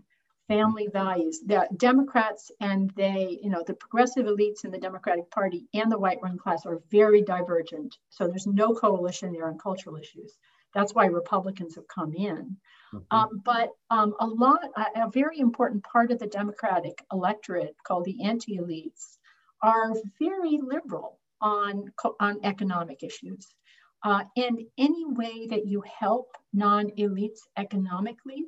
family values. The Democrats and they, you know, the progressive elites in the Democratic Party and the white working class are very divergent. So there's no coalition there on cultural issues. That's why Republicans have come in. Mm-hmm. Um, but um, a lot, a, a, very important part of the Democratic electorate called the anti elites are very liberal on, on economic issues. Uh, and any way that you help non elites economically,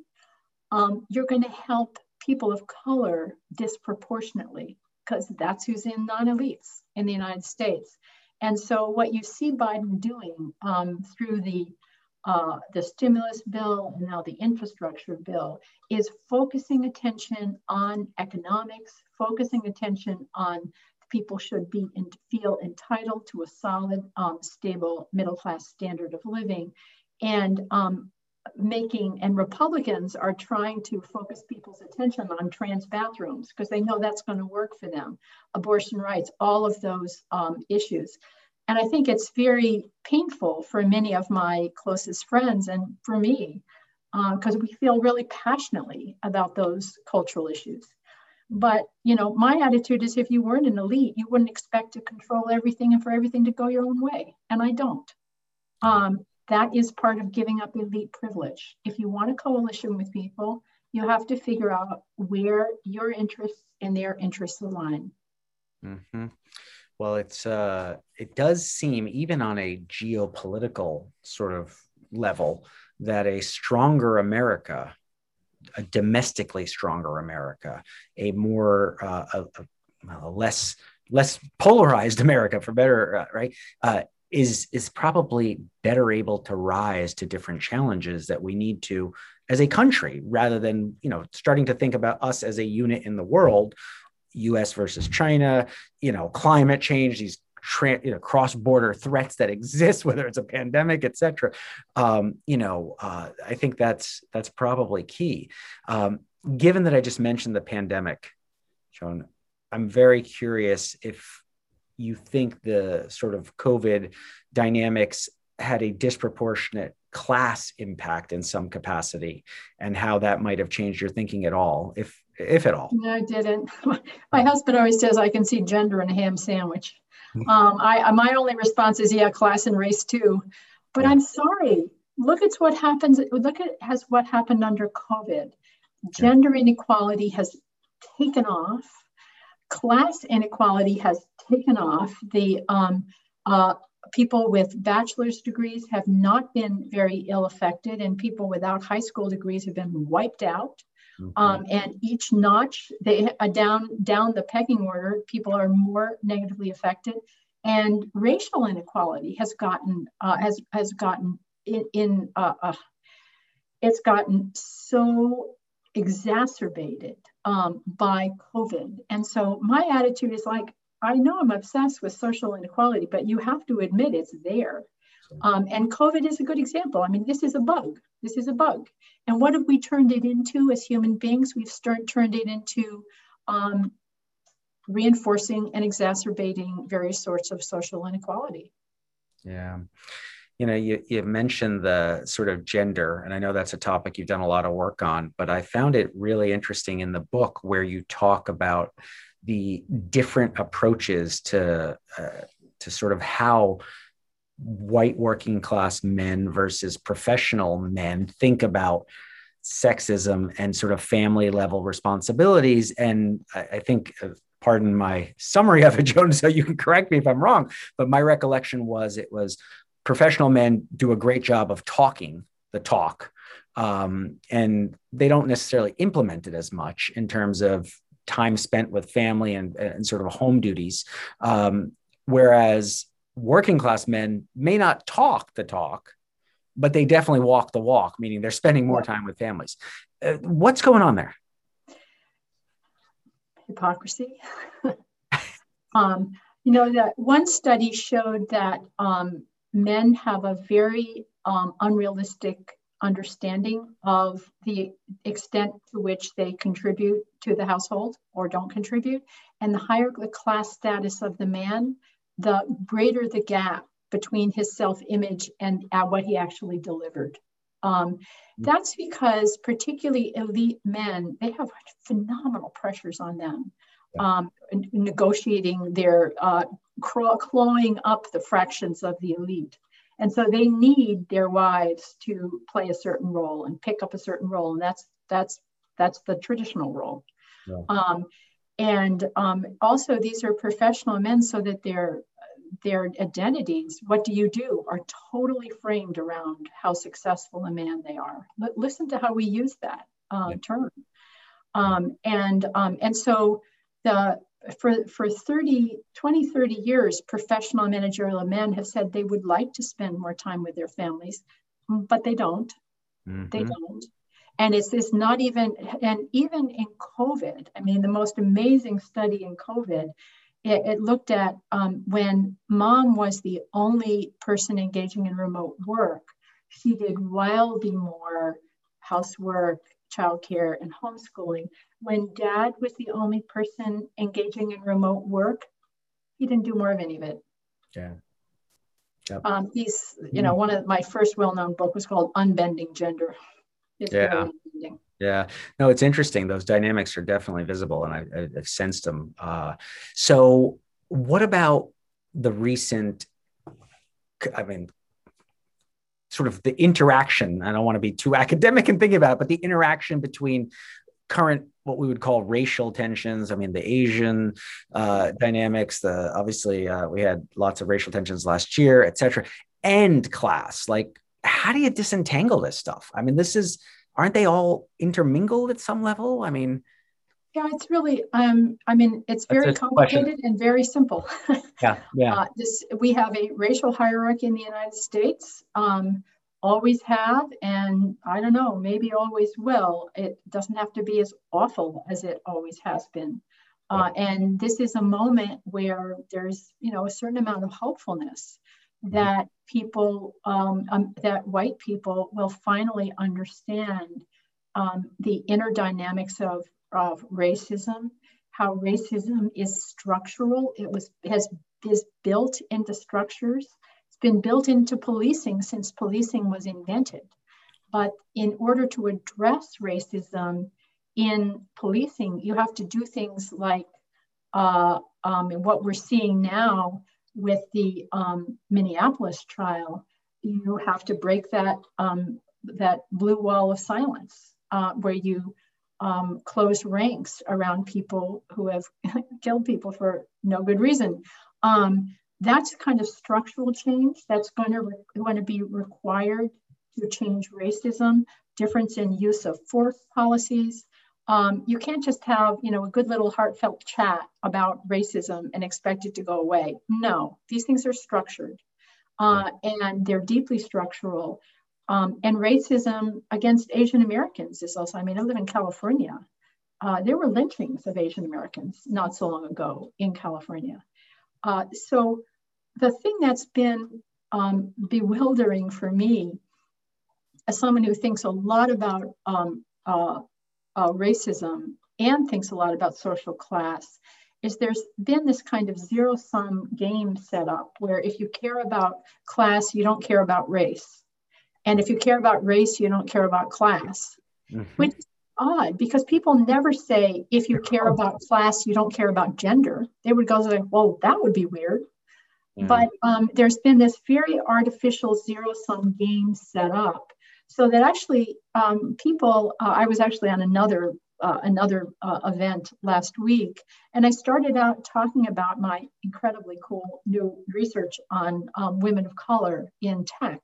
um, you're going to help people of color disproportionately because that's who's in non elites in the United States. And so, what you see Biden doing um, through the uh, the stimulus bill and now the infrastructure bill is focusing attention on economics, focusing attention on people should be and feel entitled to a solid, um, stable middle class standard of living, and um, making and Republicans are trying to focus people's attention on trans bathrooms because they know that's going to work for them, abortion rights, all of those um, issues. And I think it's very painful for many of my closest friends and for me, because uh, we feel really passionately about those cultural issues. But you know, my attitude is if you weren't an elite, you wouldn't expect to control everything and for everything to go your own way. And I don't. Um, that is part of giving up elite privilege. If you want a coalition with people, you have to figure out where your interests and their interests align. Mm-hmm. Well, it's uh, it does seem even on a geopolitical sort of level that a stronger America, a domestically stronger America, a more uh, a, a, less less polarized America, for better uh, right, uh, is is probably better able to rise to different challenges that we need to as a country, rather than you know starting to think about us as a unit in the world U.S. versus China, you know, climate change, these tra- you know, cross-border threats that exist, whether it's a pandemic, et cetera. Um, you know, uh, I think that's that's probably key. Um, given that I just mentioned the pandemic, Joan, I'm very curious if you think the sort of COVID dynamics had a disproportionate class impact in some capacity and how that might have changed your thinking at all if if at all? No, I didn't. My husband always says I can see gender in a ham sandwich. Um, I my only response is yeah, class and race too. But. I'm sorry. Look at what happens. Look at has what happened under COVID. Gender inequality has taken off. Class inequality has taken off. The um, uh, people with bachelor's degrees have not been very ill affected, and people without high school degrees have been wiped out. Mm-hmm. Um, and each notch, they uh, down down the pecking order, people are more negatively affected, and racial inequality has gotten uh, has has gotten in, in uh, uh, it's gotten so exacerbated um, by COVID. And so my attitude is like, I know I'm obsessed with social inequality, but you have to admit it's there. Um, and COVID is a good example. I mean, this is a bug. This is a bug. And what have we turned it into as human beings? We've start, turned it into um, reinforcing and exacerbating various sorts of social inequality. Yeah. You know, you, you mentioned the sort of gender, and I know that's a topic you've done a lot of work on, but I found it really interesting in the book where you talk about the different approaches to uh, to sort of how white working class men versus professional men think about sexism and sort of family level responsibilities. And I, I think, uh, pardon my summary of it, Joan, so you can correct me if I'm wrong, but my recollection was it was professional men do a great job of talking the talk. Um, and they don't necessarily implement it as much in terms of time spent with family and, and sort of home duties. Um, whereas working class men may not talk the talk, but they definitely walk the walk, meaning they're spending more time with families. Uh, what's going on there? Hypocrisy. um, you know, that one study showed that um, men have a very um, unrealistic understanding of the extent to which they contribute to the household or don't contribute. And the higher the class status of the man, the greater the gap between his self image and uh, what he actually delivered. Um, mm. that's because, particularly elite men, they have phenomenal pressures on them. Um, negotiating their uh, clawing up the fractions of the elite. And so they need their wives to play a certain role and pick up a certain role. And that's that's that's the traditional role. Yeah. Um, and um, also these are professional men so that their their identities, what do you do, are totally framed around how successful a man they are. L- listen to how we use that uh, yeah. term. Um, and um, and so the for, for 30, 20, 30 years, professional managerial men have said they would like to spend more time with their families, but they don't. Mm-hmm. They don't. And it's this not even, and even in COVID, I mean, the most amazing study in COVID, it, it looked at um, when mom was the only person engaging in remote work, she did wildly more housework, childcare, and homeschooling when dad was the only person engaging in remote work, he didn't do more of any of it. Yeah. Yep. Um, he's, you know, one of my first well-known book was called Unbending Gender. It's yeah. Yeah. No, it's interesting. Those dynamics are definitely visible, and I, have sensed them. Uh, so, what about the recent? I mean, sort of the interaction. I don't want to be too academic and thinking about it, but the interaction between current what we would call racial tensions. I mean, the Asian uh, dynamics. The obviously uh, we had lots of racial tensions last year, et cetera. And class, like, how do you disentangle this stuff? I mean, this is aren't they all intermingled at some level? I mean, yeah, it's really um, I mean, it's very complicated question. and very simple. yeah, yeah. Uh, this we have a racial hierarchy in the United States. Um, always have, and I don't know, maybe always will. It doesn't have to be as awful as it always has been. Uh, and this is a moment where there's, you know, a certain amount of hopefulness. That people, um, um, that white people will finally understand um, the inner dynamics of, of racism, how racism is structural. It was has is built into structures It's been built into policing since policing was invented. But in order to address racism in policing, you have to do things like uh, um, what we're seeing now with the um, Minneapolis trial. You have to break that um, that blue wall of silence, uh, where you um, close ranks around people who have killed people for no good reason. Um, that's kind of structural change that's going to, going to be required to change racism, difference in use of force policies. Um, you can't just have, you know, a good little heartfelt chat about racism and expect it to go away. No, these things are structured uh, and they're deeply structural. Um, and racism against Asian Americans is also, I mean, I live in California. Uh, there were lynchings of Asian Americans not so long ago in California. Uh, so the thing that's been um, bewildering for me, as someone who thinks a lot about um, uh, racism and thinks a lot about social class, is there's been this kind of zero sum game set up where if you care about class, you don't care about race. And if you care about race, you don't care about class, mm-hmm. which is odd because people never say, if you care about class, you don't care about gender. They would go like, well, that would be weird. Mm-hmm. But um, there's been this very artificial zero sum game set up so that actually um, people, uh, I was actually on another uh, another uh, event last week, and I started out talking about my incredibly cool new research on um, women of color in tech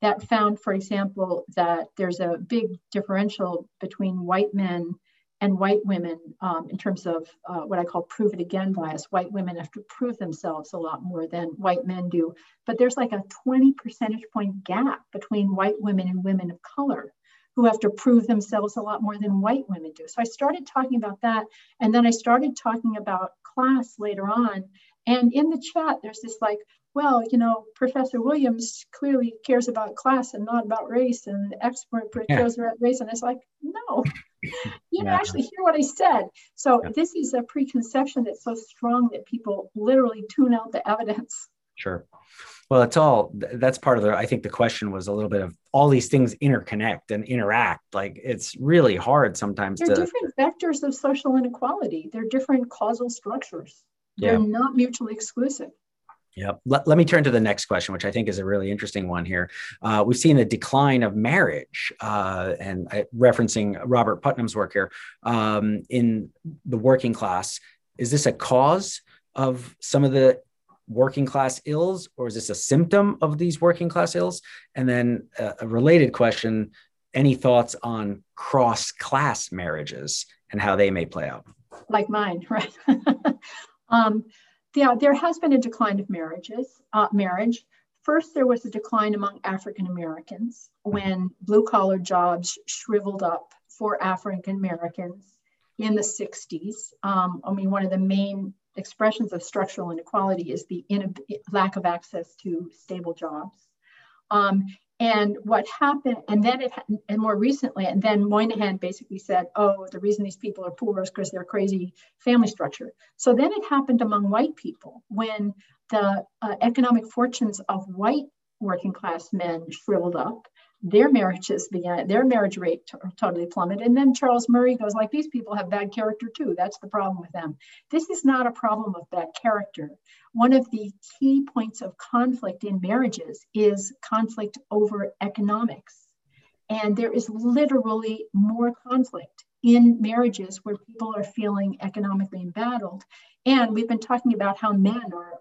that found, for example, that there's a big differential between white men and white women um, in terms of uh, what I call prove it again bias. White women have to prove themselves a lot more than white men do. But there's like a 20 percentage point gap between white women and women of color who have to prove themselves a lot more than white women do. So I started talking about that. And then I started talking about class later on. And in the chat, there's this like, well, you know, Professor Williams clearly cares about class and not about race, and the expert cares yeah. about race. And it's like, no, you yeah. not actually hear what I said. So yeah. this is a preconception that's so strong that people literally tune out the evidence. Sure. Well, it's all that's part of the. I think the question was a little bit of all these things interconnect and interact. Like it's really hard sometimes. They're to, different vectors of social inequality. They're different causal structures. They're not mutually exclusive. Yep. Let, let me turn to the next question, which I think is a really interesting one here. Uh, we've seen a decline of marriage, uh, and I, referencing Robert Putnam's work here um, in the working class. Is this a cause of some of the working class ills, or is this a symptom of these working class ills? And then uh, a related question any thoughts on cross class marriages and how they may play out? Like mine, right? um, yeah, there has been a decline of marriages, uh, marriage. First, there was a decline among African Americans when blue collar jobs shriveled up for African Americans in the 60s. Um, I mean, one of the main expressions of structural inequality is the lack of access to stable jobs. Um, and what happened, and then it, and more recently, and then Moynihan basically said, oh, the reason these people are poor is because they're crazy family structure. So then it happened among white people when the uh, economic fortunes of white working class men shriveled up their marriages began their marriage rate t- totally plummeted. And then charles murray goes like these people have bad character too. That's the problem with them. This is not a problem of bad character. One of the key points of conflict in marriages is conflict over economics. And there is literally more conflict in marriages where people are feeling economically embattled and we've been talking about how men are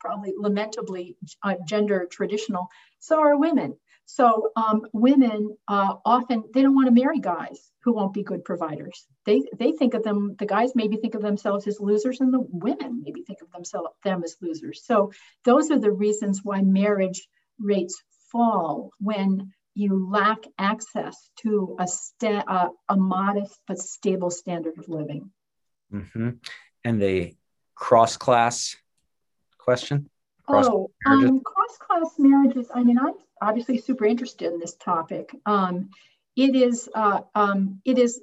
probably lamentably uh, gender traditional so are women so um, women uh, often they don't want to marry guys who won't be good providers. They they think of them. The guys maybe think of themselves as losers, and the women maybe think of themselves them as losers. So those are the reasons why marriage rates fall when you lack access to a sta- uh, a modest but stable standard of living. Mm-hmm. And the cross class question. Cross oh, um, cross class marriages. I mean, I'm obviously super interested in this topic. Um, it is, uh, um, it is,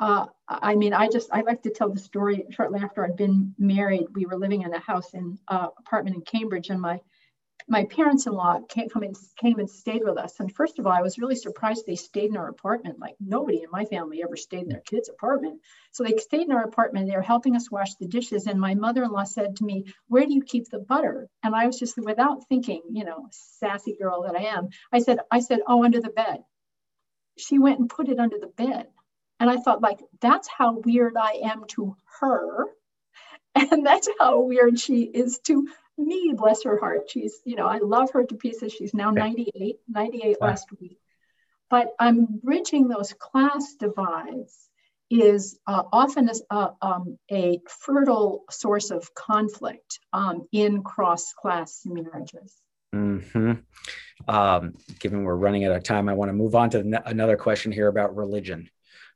uh, I mean, I just, I like to tell the story shortly after I'd been married. We were living in a house in uh, apartment in Cambridge and my my parents-in-law came, and, came and stayed with us. And first of all, I was really surprised they stayed in our apartment. Like nobody in my family ever stayed in their kid's apartment. So they stayed in our apartment. They were helping us wash the dishes. And my mother-in-law said to me, where do you keep the butter? And I was just without thinking, you know, sassy girl that I am. I said, I said, oh, under the bed. She went and put it under the bed. And I thought like, that's how weird I am to her. And that's how weird she is to me, bless her heart. She's, you know, I love her to pieces. She's now 98, 98 last week. But I'm bridging those class divides is uh, often a, uh, um, a, fertile source of conflict um, in cross class marriages. Mm-hmm. Um, given we're running out of time, I want to move on to another question here about religion.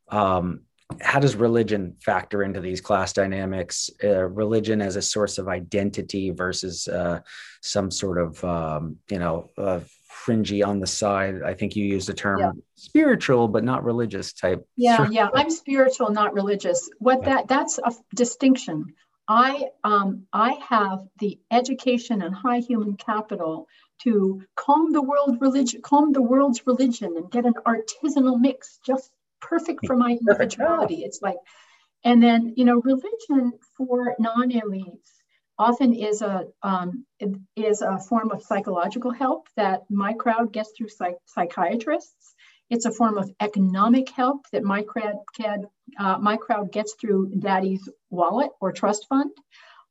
Um, how does religion factor into these class dynamics? Uh, religion as a source of identity versus uh, some sort of, um, you know, uh, fringy on the side. I think you used the term yeah. spiritual, but not religious type. Yeah, yeah. I'm spiritual, not religious. What yeah. that that's a distinction. I um, I have the education and high human capital to comb the world religion, comb the world's religion, and get an artisanal mix just perfect for my individuality. It's like, and then you know, religion for non-elites often is a um, is a form of psychological help that my crowd gets through psych- psychiatrists. It's a form of economic help that my crowd can, uh, my crowd gets through daddy's wallet or trust fund.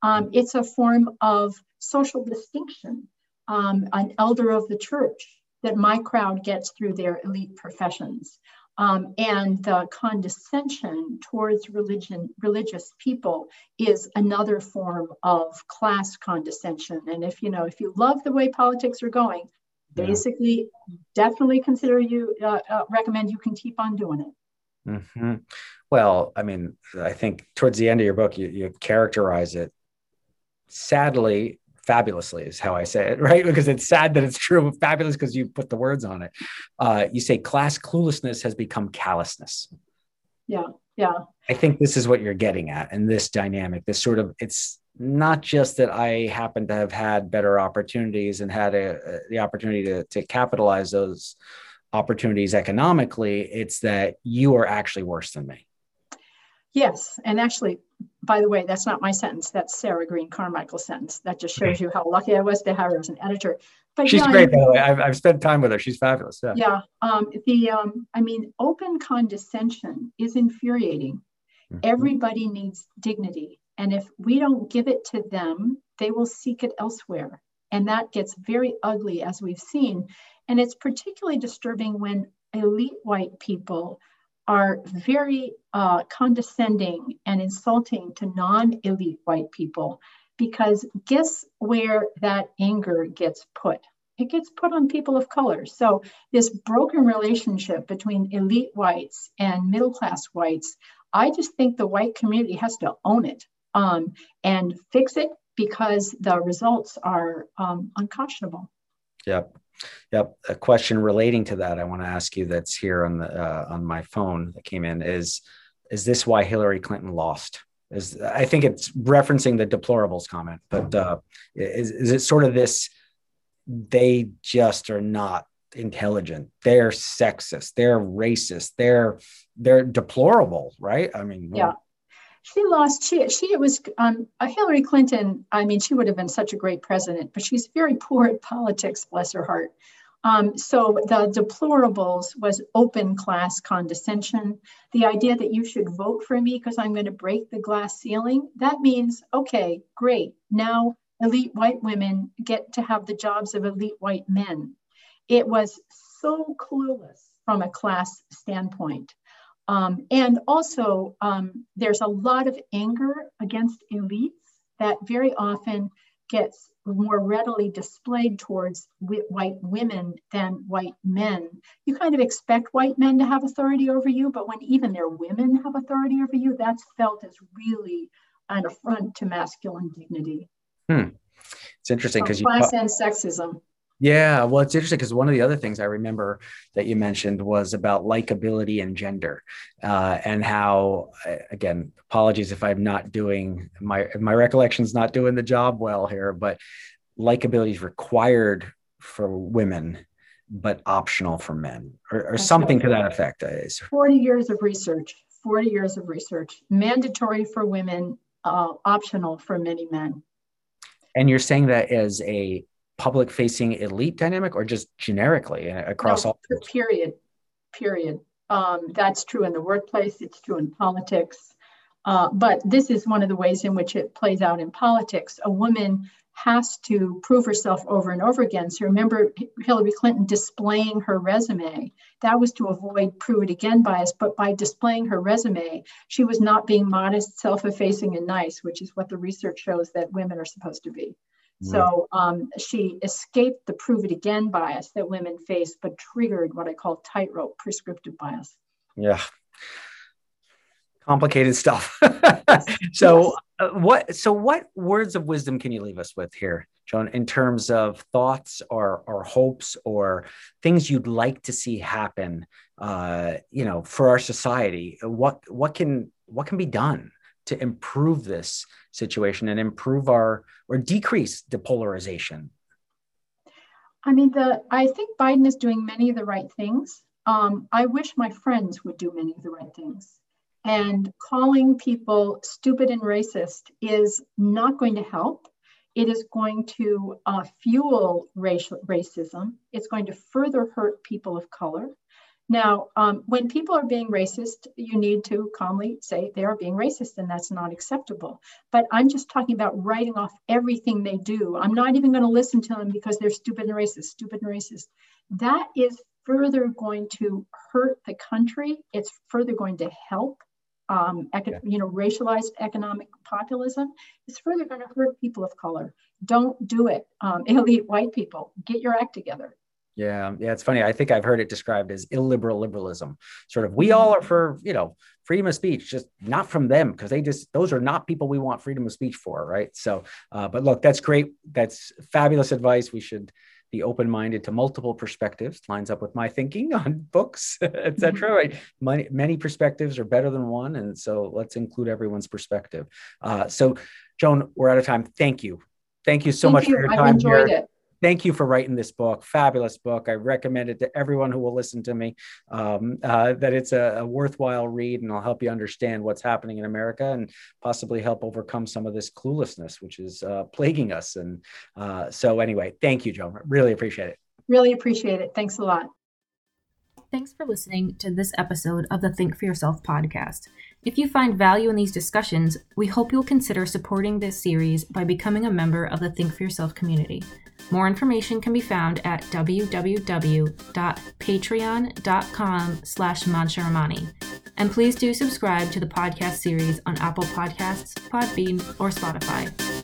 Um, it's a form of social distinction, um, an elder of the church that my crowd gets through their elite professions. Um, and the condescension towards religion, religious people is another form of class condescension. And if you know, if you love the way politics are going, yeah. basically, definitely consider you uh, uh, recommend you can keep on doing it. Mm-hmm. Well, I mean, I think towards the end of your book, you, you characterize it sadly fabulously is how I say it, right? Because it's sad that it's true, fabulous because you put the words on it. Uh, you say class cluelessness has become callousness. Yeah, yeah. I think this is what you're getting at, and this dynamic, this sort of, it's not just that I happen to have had better opportunities and had a, a, the opportunity to, to capitalize those opportunities economically, it's that you are actually worse than me. Yes, and actually, by the way, that's not my sentence. That's Sarah Green Carmichael's sentence. That just shows you how lucky I was to have her as an editor. But she's yeah, great, by the way. I've, I've spent time with her. She's fabulous. Yeah. Yeah. Um, the um, I mean, open condescension is infuriating. Mm-hmm. Everybody needs dignity, and if we don't give it to them, they will seek it elsewhere, and that gets very ugly, as we've seen. And it's particularly disturbing when elite white people are very uh, condescending and insulting to non elite white people because guess where that anger gets put? It gets put on people of color. So, this broken relationship between elite whites and middle class whites, I just think the white community has to own it um, and fix it because the results are um, unconscionable. Yep. Yep. A question relating to that I want to ask you that's here on the uh, on my phone that came in is is this why Hillary Clinton lost? Is I think it's referencing the deplorables comment, but uh, is is it sort of this? They just are not intelligent. They're sexist. They're racist. They're they're deplorable, right? I mean, yeah she lost she she was um, hillary clinton i mean she would have been such a great president but she's very poor at politics bless her heart. Um, so the deplorables was open class condescension the idea that you should vote for me because i'm going to break the glass ceiling that means okay great now elite white women get to have the jobs of elite white men. It was so clueless from a class standpoint um, and also, um, there's a lot of anger against elites that very often gets more readily displayed towards white women than white men. You kind of expect white men to have authority over you, but when even their women have authority over you, that's felt as really an affront to masculine dignity. Hmm. It's interesting because you class and sexism. Yeah, well, it's interesting because one of the other things I remember that you mentioned was about likability and gender, uh, and how, again, apologies if I'm not doing my my recollection's not doing the job well here, but likability is required for women, but optional for men, or, or something to that effect. Forty years of research. Forty years of research. Mandatory for women, uh, optional for many men. And you're saying that as a public facing elite dynamic or just generically across no, all period period. Um, that's true in the workplace it's true in politics. Uh, but this is one of the ways in which it plays out in politics. A woman has to prove herself over and over again. So remember hillary clinton displaying her resume. That was to avoid prove it again bias but by displaying her resume she was not being modest self-effacing and nice which is what the research shows that women are supposed to be so um, she escaped the prove it again bias that women face, but triggered what I call tightrope prescriptive bias. Yeah. Complicated stuff. so, uh, what? So, what words of wisdom can you leave us with here, Joan, in terms of thoughts or or hopes or things you'd like to see happen? Uh, you know, for our society, what what can what can be done to improve this situation and improve our or decrease the polarization? I mean, the I think Biden is doing many of the right things. Um, I wish my friends would do many of the right things. And calling people stupid and racist is not going to help. It is going to uh, fuel racial racism. It's going to further hurt people of color. Now, um, when people are being racist, you need to calmly say they are being racist and that's not acceptable. But I'm just talking about writing off everything they do. I'm not even going to listen to them because they're stupid and racist, stupid and racist. That is further going to hurt the country. It's further going to help um, eco- you know, racialized economic populism. It's further going to hurt people of color. Don't do it. Um, elite white people, get your act together. Yeah, yeah, it's funny. I think I've heard it described as illiberal liberalism. Sort of, we all are for you know freedom of speech, just not from them because they just those are not people we want freedom of speech for, right? So, uh, but look, that's great. That's fabulous advice. We should be open-minded to multiple perspectives. Lines up with my thinking on books, etc. Right? Many, many perspectives are better than one, and so let's include everyone's perspective. Uh, so, Joan, we're out of time. Thank you. Thank you so Thank much you. for your I've time enjoyed here it. Thank you for writing this book fabulous book i recommend it to everyone who will listen to me um, uh, that it's a, a, worthwhile read and i'll help you understand what's happening in america and possibly help overcome some of this cluelessness which is uh, plaguing us and uh, so anyway thank you joan really appreciate it Really appreciate it. Thanks a lot. Thanks for listening to this episode of the Think for Yourself podcast. If you find value in these discussions, we hope you'll consider supporting this series by becoming a member of the Think for Yourself community. More information can be found at www.patreon.com slash Mansharamani. And please do subscribe to the podcast series on Apple Podcasts, Podbean, or Spotify.